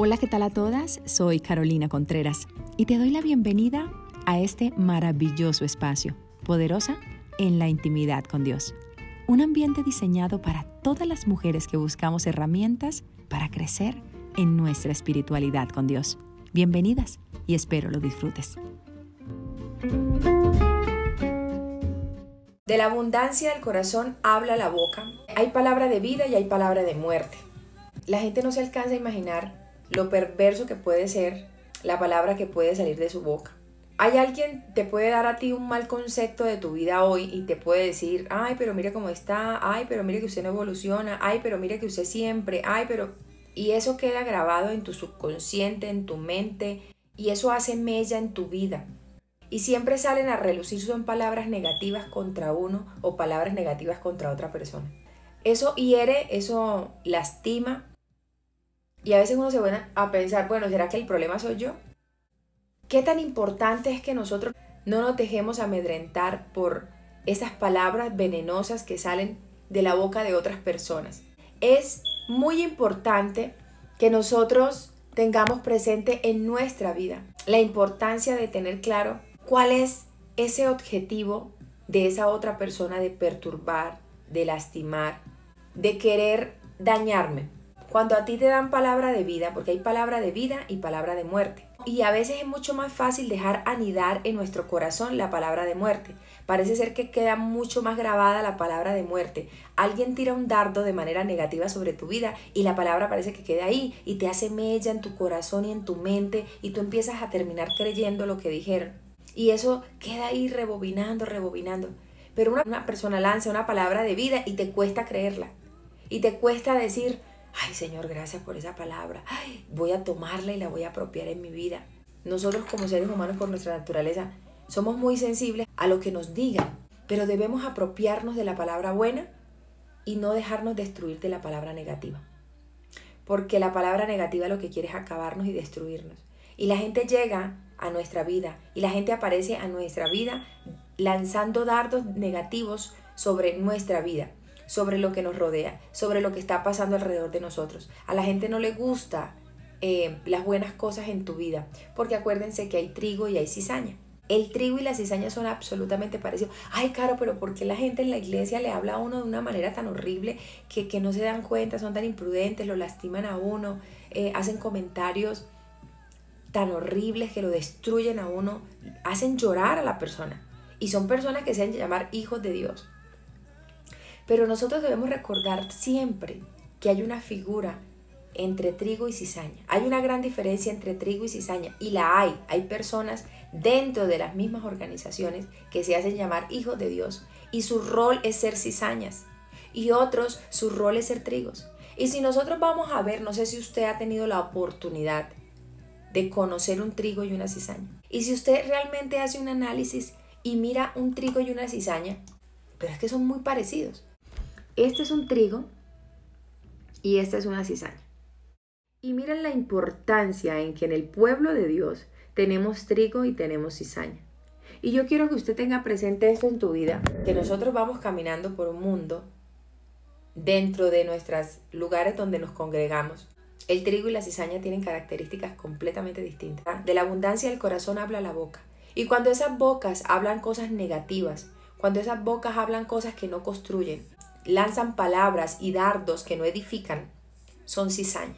Hola, ¿qué tal a todas? Soy Carolina Contreras y te doy la bienvenida a este maravilloso espacio, poderosa en la intimidad con Dios. Un ambiente diseñado para todas las mujeres que buscamos herramientas para crecer en nuestra espiritualidad con Dios. Bienvenidas y espero lo disfrutes. De la abundancia del corazón habla la boca. Hay palabra de vida y hay palabra de muerte. La gente no se alcanza a imaginar lo perverso que puede ser la palabra que puede salir de su boca. Hay alguien te puede dar a ti un mal concepto de tu vida hoy y te puede decir, ay, pero mire cómo está, ay, pero mire que usted no evoluciona, ay, pero mire que usted siempre, ay, pero... Y eso queda grabado en tu subconsciente, en tu mente, y eso hace mella en tu vida. Y siempre salen a relucir son palabras negativas contra uno o palabras negativas contra otra persona. Eso hiere, eso lastima. Y a veces uno se pone a pensar, bueno, ¿será que el problema soy yo? ¿Qué tan importante es que nosotros no nos dejemos amedrentar por esas palabras venenosas que salen de la boca de otras personas? Es muy importante que nosotros tengamos presente en nuestra vida la importancia de tener claro cuál es ese objetivo de esa otra persona de perturbar, de lastimar, de querer dañarme. Cuando a ti te dan palabra de vida, porque hay palabra de vida y palabra de muerte. Y a veces es mucho más fácil dejar anidar en nuestro corazón la palabra de muerte. Parece ser que queda mucho más grabada la palabra de muerte. Alguien tira un dardo de manera negativa sobre tu vida y la palabra parece que queda ahí y te hace mella en tu corazón y en tu mente y tú empiezas a terminar creyendo lo que dijeron. Y eso queda ahí rebobinando, rebobinando. Pero una, una persona lanza una palabra de vida y te cuesta creerla. Y te cuesta decir, ay Señor, gracias por esa palabra, voy a tomarla y la voy a apropiar en mi vida. Nosotros como seres humanos por nuestra naturaleza somos muy sensibles a lo que nos digan, pero debemos apropiarnos de la palabra buena y no dejarnos destruir de la palabra negativa. Porque la palabra negativa lo que quiere es acabarnos y destruirnos. Y la gente llega a nuestra vida y la gente aparece a nuestra vida lanzando dardos negativos sobre nuestra vida sobre lo que nos rodea, sobre lo que está pasando alrededor de nosotros. A la gente no le gusta eh, las buenas cosas en tu vida, porque acuérdense que hay trigo y hay cizaña. El trigo y la cizaña son absolutamente parecidos. Ay, caro, pero ¿por qué la gente en la iglesia le habla a uno de una manera tan horrible que, que no se dan cuenta, son tan imprudentes, lo lastiman a uno, eh, hacen comentarios tan horribles que lo destruyen a uno, hacen llorar a la persona? Y son personas que se han llamar hijos de Dios. Pero nosotros debemos recordar siempre que hay una figura entre trigo y cizaña. Hay una gran diferencia entre trigo y cizaña y la hay. Hay personas dentro de las mismas organizaciones que se hacen llamar hijos de Dios y su rol es ser cizañas y otros su rol es ser trigos. Y si nosotros vamos a ver, no sé si usted ha tenido la oportunidad de conocer un trigo y una cizaña. Y si usted realmente hace un análisis y mira un trigo y una cizaña, pero es que son muy parecidos. Este es un trigo y esta es una cizaña. Y miren la importancia en que en el pueblo de Dios tenemos trigo y tenemos cizaña. Y yo quiero que usted tenga presente esto en tu vida, que nosotros vamos caminando por un mundo dentro de nuestros lugares donde nos congregamos. El trigo y la cizaña tienen características completamente distintas. De la abundancia del corazón habla la boca. Y cuando esas bocas hablan cosas negativas, cuando esas bocas hablan cosas que no construyen, lanzan palabras y dardos que no edifican, son cizaña.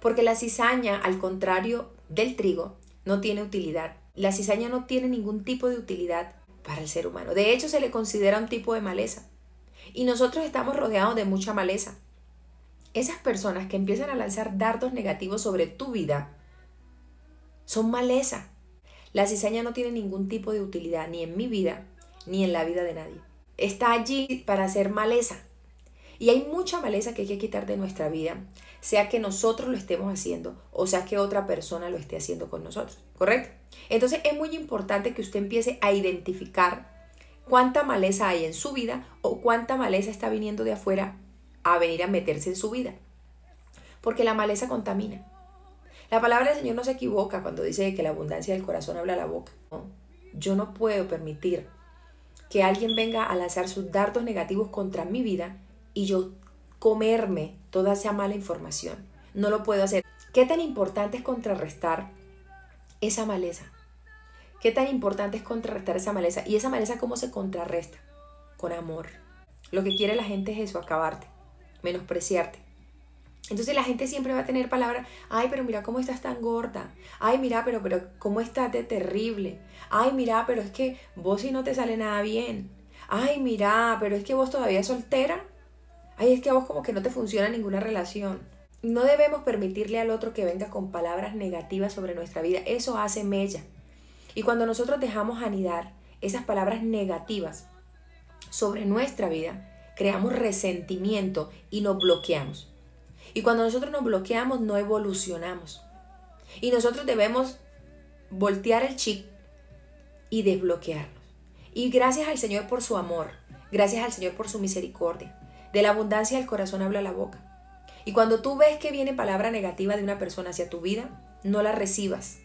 Porque la cizaña, al contrario del trigo, no tiene utilidad. La cizaña no tiene ningún tipo de utilidad para el ser humano. De hecho, se le considera un tipo de maleza. Y nosotros estamos rodeados de mucha maleza. Esas personas que empiezan a lanzar dardos negativos sobre tu vida son maleza. La cizaña no tiene ningún tipo de utilidad ni en mi vida ni en la vida de nadie. Está allí para hacer maleza. Y hay mucha maleza que hay que quitar de nuestra vida, sea que nosotros lo estemos haciendo o sea que otra persona lo esté haciendo con nosotros, ¿correcto? Entonces es muy importante que usted empiece a identificar cuánta maleza hay en su vida o cuánta maleza está viniendo de afuera a venir a meterse en su vida. Porque la maleza contamina. La palabra del Señor no se equivoca cuando dice que la abundancia del corazón habla la boca. Yo no puedo permitir que alguien venga a lanzar sus dardos negativos contra mi vida y yo comerme toda esa mala información. no lo puedo hacer. ¿Qué tan importante es contrarrestar esa maleza? ¿Qué tan importante es contrarrestar esa maleza? ¿Y esa maleza cómo se contrarresta? Con amor. Lo que quiere la gente es eso, acabarte, menospreciarte. Entonces la gente siempre va a tener palabras, ay, pero mira cómo estás tan gorda, ay, mira, pero, pero cómo estás de terrible, ay, mira, pero es que vos si no te sale nada bien, ay, mira, pero es que vos todavía soltera, ay, es que a vos como que no te funciona ninguna relación. No debemos permitirle al otro que venga con palabras negativas sobre nuestra vida, eso hace mella. Y cuando nosotros dejamos anidar esas palabras negativas sobre nuestra vida, creamos resentimiento y nos bloqueamos. Y cuando nosotros nos bloqueamos, no evolucionamos. Y nosotros debemos voltear el chip y desbloquearnos. Y gracias al Señor por su amor, gracias al Señor por su misericordia. De la abundancia del corazón habla la boca. Y cuando tú ves que viene palabra negativa de una persona hacia tu vida, no la recibas.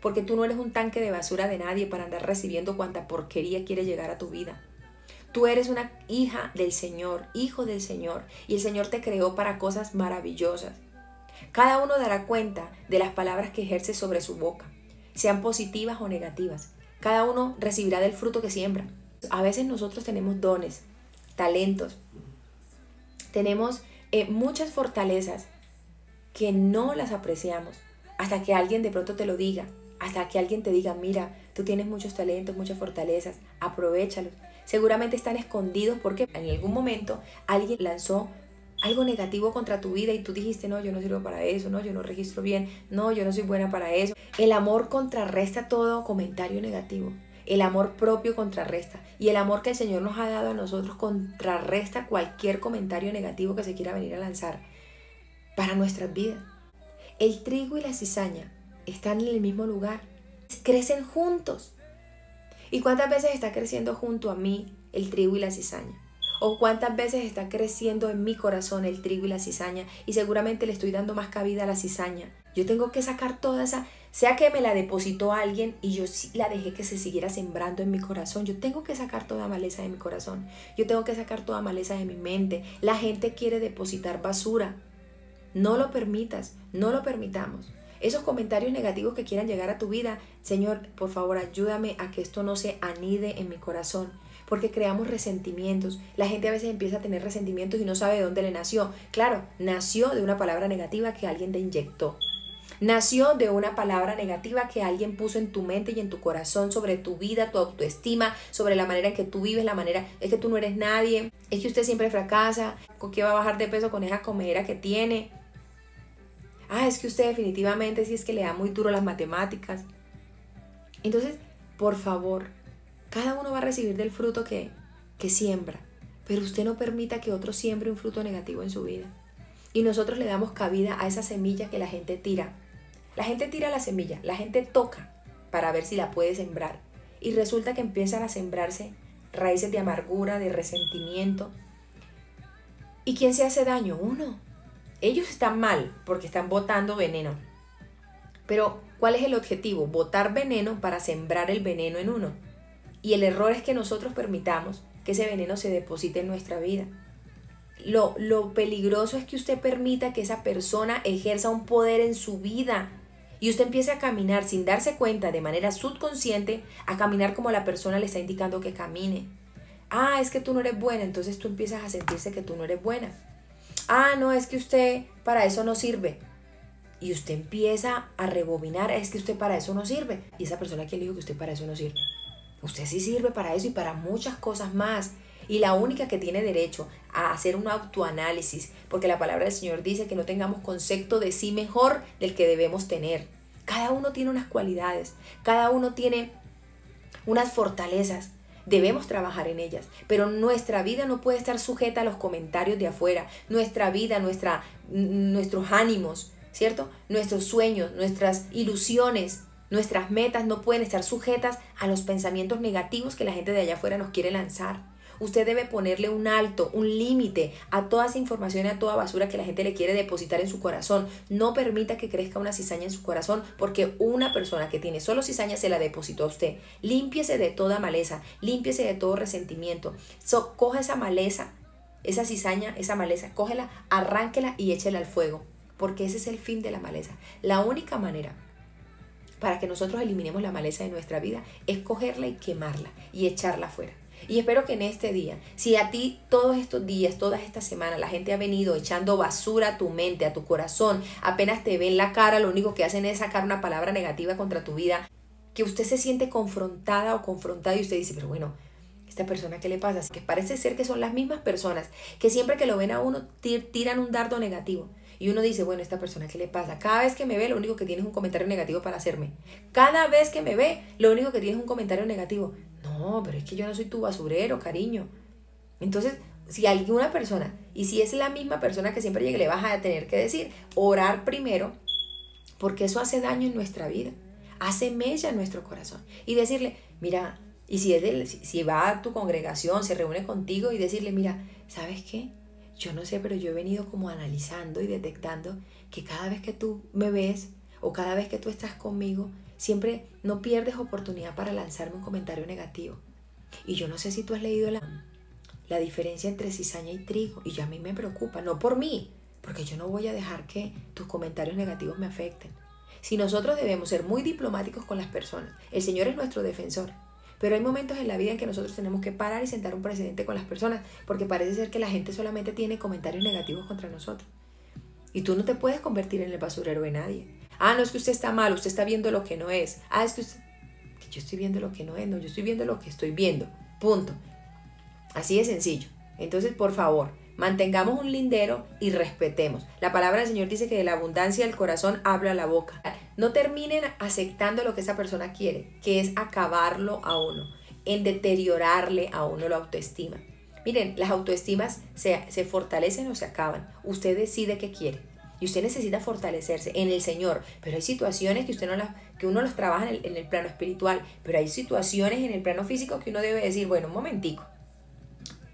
Porque tú no eres un tanque de basura de nadie para andar recibiendo cuanta porquería quiere llegar a tu vida. Tú eres una hija del Señor, hijo del Señor, y el Señor te creó para cosas maravillosas. Cada uno dará cuenta de las palabras que ejerce sobre su boca, sean positivas o negativas. Cada uno recibirá del fruto que siembra. A veces nosotros tenemos dones, talentos, tenemos eh, muchas fortalezas que no las apreciamos hasta que alguien de pronto te lo diga, hasta que alguien te diga, mira, tú tienes muchos talentos, muchas fortalezas, aprovechalos. Seguramente están escondidos porque en algún momento alguien lanzó algo negativo contra tu vida y tú dijiste, no, yo no sirvo para eso, no, yo no registro bien, no, yo no soy buena para eso. El amor contrarresta todo comentario negativo. El amor propio contrarresta. Y el amor que el Señor nos ha dado a nosotros contrarresta cualquier comentario negativo que se quiera venir a lanzar para nuestras vidas. El trigo y la cizaña están en el mismo lugar. Crecen juntos. ¿Y cuántas veces está creciendo junto a mí el trigo y la cizaña? ¿O cuántas veces está creciendo en mi corazón el trigo y la cizaña? Y seguramente le estoy dando más cabida a la cizaña. Yo tengo que sacar toda esa, sea que me la depositó alguien y yo la dejé que se siguiera sembrando en mi corazón. Yo tengo que sacar toda maleza de mi corazón. Yo tengo que sacar toda maleza de mi mente. La gente quiere depositar basura. No lo permitas, no lo permitamos esos comentarios negativos que quieran llegar a tu vida, Señor, por favor, ayúdame a que esto no se anide en mi corazón, porque creamos resentimientos. La gente a veces empieza a tener resentimientos y no sabe de dónde le nació. Claro, nació de una palabra negativa que alguien te inyectó. Nació de una palabra negativa que alguien puso en tu mente y en tu corazón sobre tu vida, tu autoestima, sobre la manera en que tú vives, la manera es que tú no eres nadie, es que usted siempre fracasa, con qué va a bajar de peso con esa comedera que tiene ah, es que usted definitivamente sí es que le da muy duro las matemáticas. Entonces, por favor, cada uno va a recibir del fruto que, que siembra, pero usted no permita que otro siembre un fruto negativo en su vida. Y nosotros le damos cabida a esa semilla que la gente tira. La gente tira la semilla, la gente toca para ver si la puede sembrar. Y resulta que empiezan a sembrarse raíces de amargura, de resentimiento. ¿Y quién se hace daño? Uno. Ellos están mal porque están botando veneno. Pero, ¿cuál es el objetivo? Botar veneno para sembrar el veneno en uno. Y el error es que nosotros permitamos que ese veneno se deposite en nuestra vida. Lo, lo peligroso es que usted permita que esa persona ejerza un poder en su vida y usted empieza a caminar sin darse cuenta de manera subconsciente, a caminar como la persona le está indicando que camine. Ah, es que tú no eres buena, entonces tú empiezas a sentirse que tú no eres buena ah, no, es que usted para eso no sirve. Y usted empieza a rebobinar, es que usted para eso no sirve. Y esa persona que le dijo que usted para eso no sirve. Usted sí sirve para eso y para muchas cosas más. Y la única que tiene derecho a hacer un autoanálisis, porque la palabra del Señor dice que no tengamos concepto de sí mejor del que debemos tener. Cada uno tiene unas cualidades, cada uno tiene unas fortalezas. Debemos trabajar en ellas, pero nuestra vida no puede estar sujeta a los comentarios de afuera. Nuestra vida, nuestra, nuestros ánimos, ¿cierto? Nuestros sueños, nuestras ilusiones, nuestras metas no pueden estar sujetas a los pensamientos negativos que la gente de allá afuera nos quiere lanzar. Usted debe ponerle un alto, un límite a toda esa información y a toda basura que la gente le quiere depositar en su corazón. No permita que crezca una cizaña en su corazón porque una persona que tiene solo cizaña se la depositó a usted. Límpiese de toda maleza, límpiese de todo resentimiento. coja esa maleza, esa cizaña, esa maleza, cógela, arránquela y échela al fuego porque ese es el fin de la maleza. La única manera para que nosotros eliminemos la maleza de nuestra vida es cogerla y quemarla y echarla fuera. Y espero que en este día, si a ti todos estos días, todas estas semanas, la gente ha venido echando basura a tu mente, a tu corazón, apenas te ven la cara, lo único que hacen es sacar una palabra negativa contra tu vida, que usted se siente confrontada o confrontado y usted dice, pero bueno, esta persona qué le pasa? Que parece ser que son las mismas personas que siempre que lo ven a uno tiran un dardo negativo. Y uno dice, bueno, esta persona, ¿qué le pasa? Cada vez que me ve, lo único que tiene es un comentario negativo para hacerme. Cada vez que me ve, lo único que tiene es un comentario negativo. No, pero es que yo no soy tu basurero, cariño. Entonces, si alguna persona, y si es la misma persona que siempre llegue, le vas a tener que decir, orar primero, porque eso hace daño en nuestra vida, hace mella en nuestro corazón. Y decirle, mira, y si, es si va a tu congregación, se reúne contigo y decirle, mira, ¿sabes qué? yo no sé, pero yo he venido como analizando y detectando que cada vez que tú me ves o cada vez que tú estás conmigo, siempre no pierdes oportunidad para lanzarme un comentario negativo. Y yo no sé si tú has leído la, la diferencia entre cizaña y trigo, y ya a mí me preocupa, no por mí, porque yo no voy a dejar que tus comentarios negativos me afecten. Si nosotros debemos ser muy diplomáticos con las personas, el Señor es nuestro defensor. Pero hay momentos en la vida en que nosotros tenemos que parar y sentar un precedente con las personas, porque parece ser que la gente solamente tiene comentarios negativos contra nosotros. Y tú no te puedes convertir en el basurero de nadie. Ah, no es que usted está mal, usted está viendo lo que no es. Ah, es que yo estoy viendo lo que no es, no, yo estoy viendo lo que estoy viendo. Punto. Así de sencillo. Entonces, por favor, Mantengamos un lindero y respetemos. La palabra del Señor dice que de la abundancia del corazón habla la boca. No terminen aceptando lo que esa persona quiere, que es acabarlo a uno, en deteriorarle a uno la autoestima. Miren, las autoestimas se, se fortalecen o se acaban. Usted decide qué quiere. Y usted necesita fortalecerse en el Señor. Pero hay situaciones que, usted no las, que uno los trabaja en el, en el plano espiritual. Pero hay situaciones en el plano físico que uno debe decir, bueno, un momentico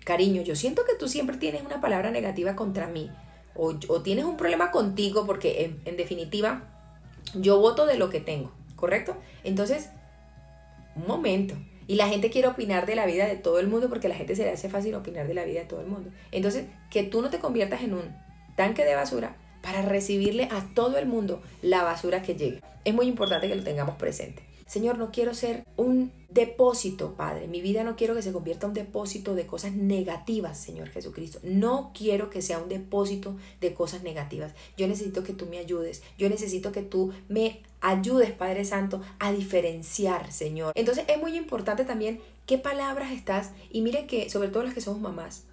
cariño, yo siento que tú siempre tienes una palabra negativa contra mí o, tienes un problema contigo porque en, en, definitiva yo voto de lo que tengo, ¿correcto? Entonces, un momento. Y la gente quiere opinar de la vida de todo el mundo porque a la gente se le hace fácil opinar de la vida de todo el mundo. Entonces, que tú no te conviertas en un tanque de basura para recibirle a todo el mundo la basura que llegue. Es muy importante que lo tengamos presente. Señor, no quiero ser un depósito, Padre. Mi vida no quiero que se convierta en un depósito de cosas negativas, Señor Jesucristo. No quiero que sea un depósito de cosas negativas. Yo necesito que tú me ayudes. Yo necesito que tú me ayudes, Padre Santo, a diferenciar, Señor. Entonces es muy importante también qué palabras estás, y miren que, sobre todo las que somos mamás,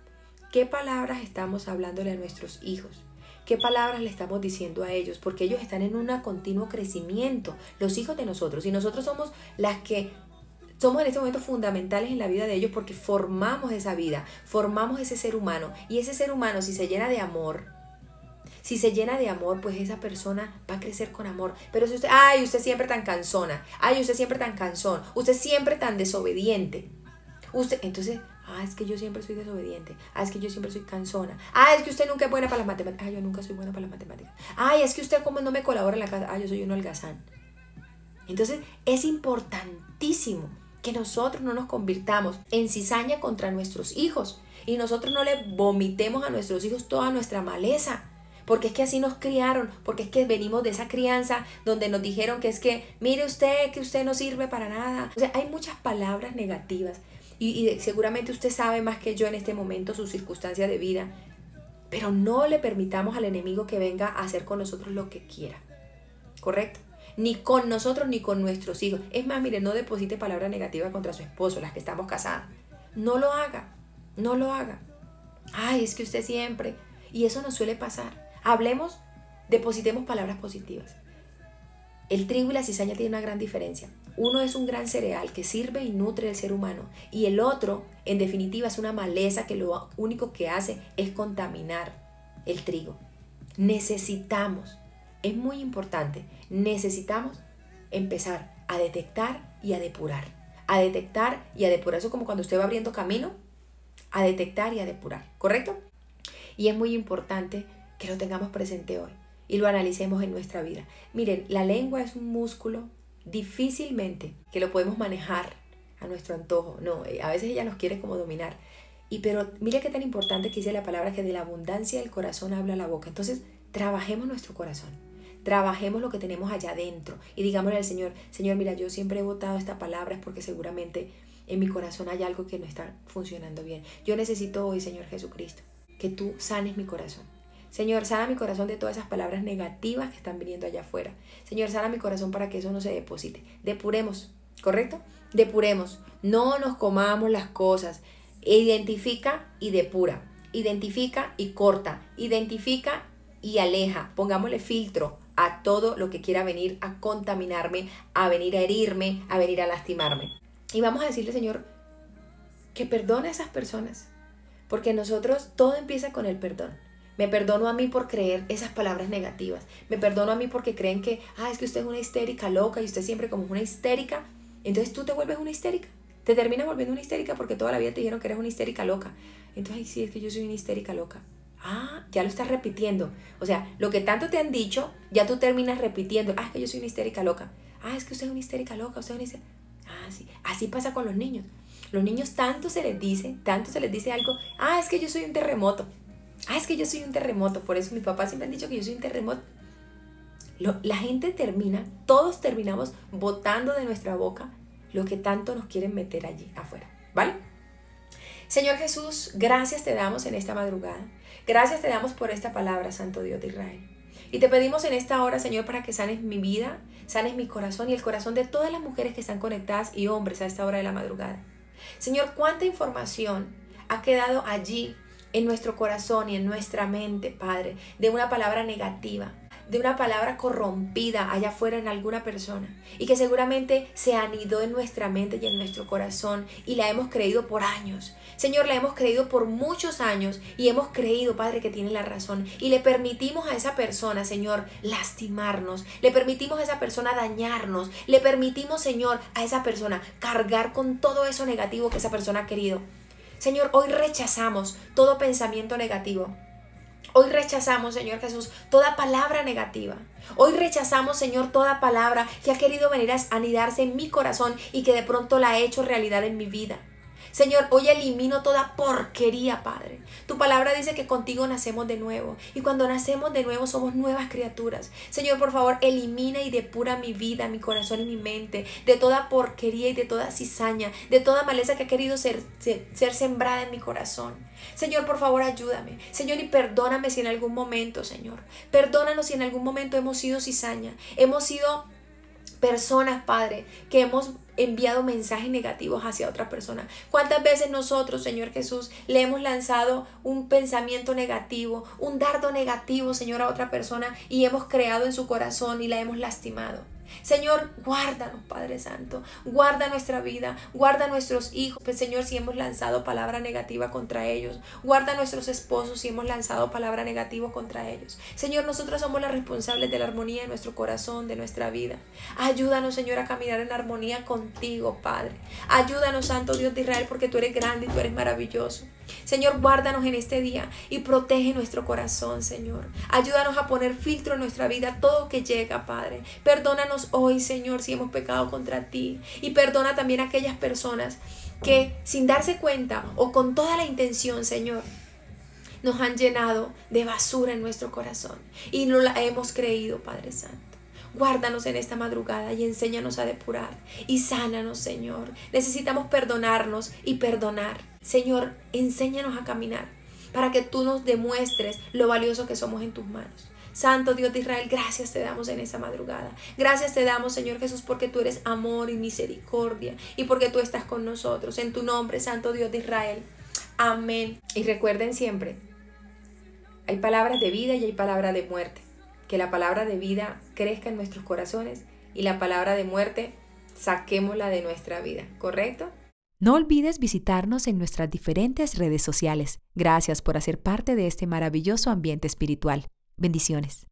qué palabras estamos hablándole a nuestros hijos qué palabras le estamos diciendo a ellos, porque ellos están en un continuo crecimiento, los hijos de nosotros, y nosotros somos las que somos en este momento fundamentales en la vida de ellos porque formamos esa vida, formamos ese ser humano, y ese ser humano si se llena de amor, si se llena de amor, pues esa persona va a crecer con amor. Pero si usted, ay, usted siempre tan cansona, ay, usted siempre tan cansón, usted siempre tan desobediente. Usted, entonces, Ah, es que yo siempre soy desobediente. Ah, es que yo siempre soy cansona. Ah, es que usted nunca es buena para las matemáticas. Ah, yo nunca soy buena para las matemáticas. Ay, es que usted como no me colabora en la casa. Ah, yo soy un holgazán. Entonces, es importantísimo que nosotros no nos convirtamos en cizaña contra nuestros hijos y nosotros no le vomitemos a nuestros hijos toda nuestra maleza. Porque es que así nos criaron, porque es que venimos de esa crianza donde nos dijeron que es que, mire usted, que usted no sirve para nada. O sea, hay muchas palabras negativas y, seguramente usted sabe más que yo en este momento su circunstancia de vida, pero no le permitamos al enemigo que venga a hacer con nosotros lo que quiera. ¿Correcto? Ni con nosotros ni con nuestros hijos. Es más, mire, no deposite palabra negativa contra su esposo, las que estamos casadas. No lo haga, no lo haga. Ay, es que usted siempre. Y eso nos suele pasar. Hablemos, depositemos palabras positivas. El trigo y la cizaña tienen una gran diferencia. Uno es un gran cereal que sirve y nutre al ser humano y el otro, en definitiva, es una maleza que lo único que hace es contaminar el trigo. Necesitamos, es muy importante, necesitamos empezar a detectar y a depurar. A detectar y a depurar. Eso como cuando usted va abriendo camino, a detectar y a depurar, ¿correcto? Y es muy importante que lo tengamos presente hoy y lo analicemos en nuestra vida. Miren, la lengua es un músculo difícilmente que lo podemos manejar a nuestro antojo. No, eh, a veces ella nos quiere como dominar. Y pero mire qué tan importante que dice la palabra que de la abundancia del corazón habla la boca. Entonces, trabajemos nuestro corazón. Trabajemos lo que tenemos allá adentro y digámosle al Señor, Señor, mira, yo siempre he votado esta palabra es porque seguramente en mi corazón hay algo que no está funcionando bien. Yo necesito hoy, Señor Jesucristo, que tú sanes mi corazón. Señor, sana mi corazón de todas esas palabras negativas que están viniendo allá afuera. Señor, sana mi corazón para que eso no se deposite. Depuremos, ¿correcto? Depuremos. No nos comamos las cosas. Identifica y depura. Identifica y corta. Identifica y aleja. Pongámosle filtro a todo lo que quiera venir a contaminarme, a venir a herirme, a venir a lastimarme. Y vamos a decirle, Señor, que perdone a esas personas. Porque nosotros todo empieza con el perdón. Me perdono a mí por creer esas palabras negativas. Me perdono a mí porque creen que, ah, es que usted es una histérica loca y usted siempre como una histérica. Entonces tú te vuelves una histérica. Te terminas volviendo una histérica porque toda la vida te dijeron que eres una histérica loca. Entonces, sí, es que yo soy una histérica loca. Ah, ya lo estás repitiendo. O sea, lo que tanto te han dicho, ya tú terminas repitiendo. Ah, es que yo soy una histérica loca. Ah, es que usted es una histérica loca. Usted es una histérica... Ah, sí. Así pasa con los niños. Los niños tanto se les dice, tanto se les dice algo. Ah, es que yo soy un terremoto. Ah, es que yo soy un terremoto. Por eso mis papás siempre han dicho que yo soy un terremoto. la gente termina, todos terminamos botando de nuestra boca lo que tanto nos quieren meter allí afuera. ¿Vale? Señor Jesús, gracias te damos en esta madrugada. Gracias te damos por esta palabra, Santo Dios de Israel. Y te pedimos en esta hora, Señor, para que sanes mi vida, sanes mi corazón y el corazón de todas las mujeres que están conectadas y hombres a esta hora de la madrugada. Señor, cuánta información ha quedado allí en nuestro corazón y en nuestra mente, Padre, de una palabra negativa, de una palabra corrompida allá afuera en alguna persona y que seguramente se anidó en nuestra mente y en nuestro corazón y la hemos creído por años. Señor, la hemos creído por muchos años y hemos creído, Padre, que tiene la razón y le permitimos a esa persona, Señor, lastimarnos, le permitimos a esa persona dañarnos, le permitimos, Señor, a esa persona cargar con todo eso negativo que esa persona ha querido. Señor, hoy rechazamos todo pensamiento negativo. Hoy rechazamos, Señor Jesús, toda palabra negativa. Hoy rechazamos, Señor, toda palabra que ha querido venir a anidarse en mi corazón y que de pronto la ha hecho realidad en mi vida. Señor, hoy elimino toda porquería, Padre. Tu palabra dice que contigo nacemos de nuevo. Y cuando nacemos de nuevo somos nuevas criaturas. Señor, por favor, elimina y depura mi vida, mi corazón y mi mente de toda porquería y de toda cizaña, de toda maleza que ha querido ser, ser, ser sembrada en mi corazón. Señor, por favor, ayúdame. Señor, y perdóname si en algún momento, Señor, perdónanos si en algún momento hemos sido cizaña, hemos sido personas, Padre, que hemos enviado mensajes negativos hacia otra persona. ¿Cuántas veces nosotros, Señor Jesús, le hemos lanzado un pensamiento negativo, un dardo negativo, Señor, a otra persona y hemos creado en su corazón y la hemos lastimado? Señor, guárdanos, Padre Santo. Guarda nuestra vida. Guarda nuestros hijos. Pues, Señor, si hemos lanzado palabra negativa contra ellos. Guarda nuestros esposos si hemos lanzado palabra negativa contra ellos. Señor, nosotros somos los responsables de la armonía de nuestro corazón, de nuestra vida. Ayúdanos, Señor, a caminar en armonía contigo, Padre. Ayúdanos, Santo Dios de Israel, porque tú eres grande y tú eres maravilloso. Señor, guárdanos en este día y protege nuestro corazón, Señor. Ayúdanos a poner filtro en nuestra vida todo que llega, Padre. Hoy, Señor, si hemos pecado contra ti. Y perdona también a aquellas personas que sin darse cuenta o con toda la intención, Señor, nos han llenado de basura en nuestro corazón y no la hemos creído, Padre Santo. Guárdanos en esta madrugada y enséñanos a depurar y sánanos, Señor. Necesitamos perdonarnos y perdonar. Señor, enséñanos a caminar para que tú nos demuestres lo valioso que somos en tus manos. Santo Dios de Israel, gracias te damos en esa madrugada. Gracias te damos, Señor Jesús, porque tú eres amor y misericordia y porque tú estás con nosotros. En tu nombre, Santo Dios de Israel. Amén. Y recuerden siempre, hay palabras de vida y hay palabras de muerte. Que la palabra de vida crezca en nuestros corazones y la palabra de muerte saquémosla de nuestra vida, ¿correcto? No olvides visitarnos en nuestras diferentes redes sociales. Gracias por hacer parte de este maravilloso ambiente espiritual. Bendiciones.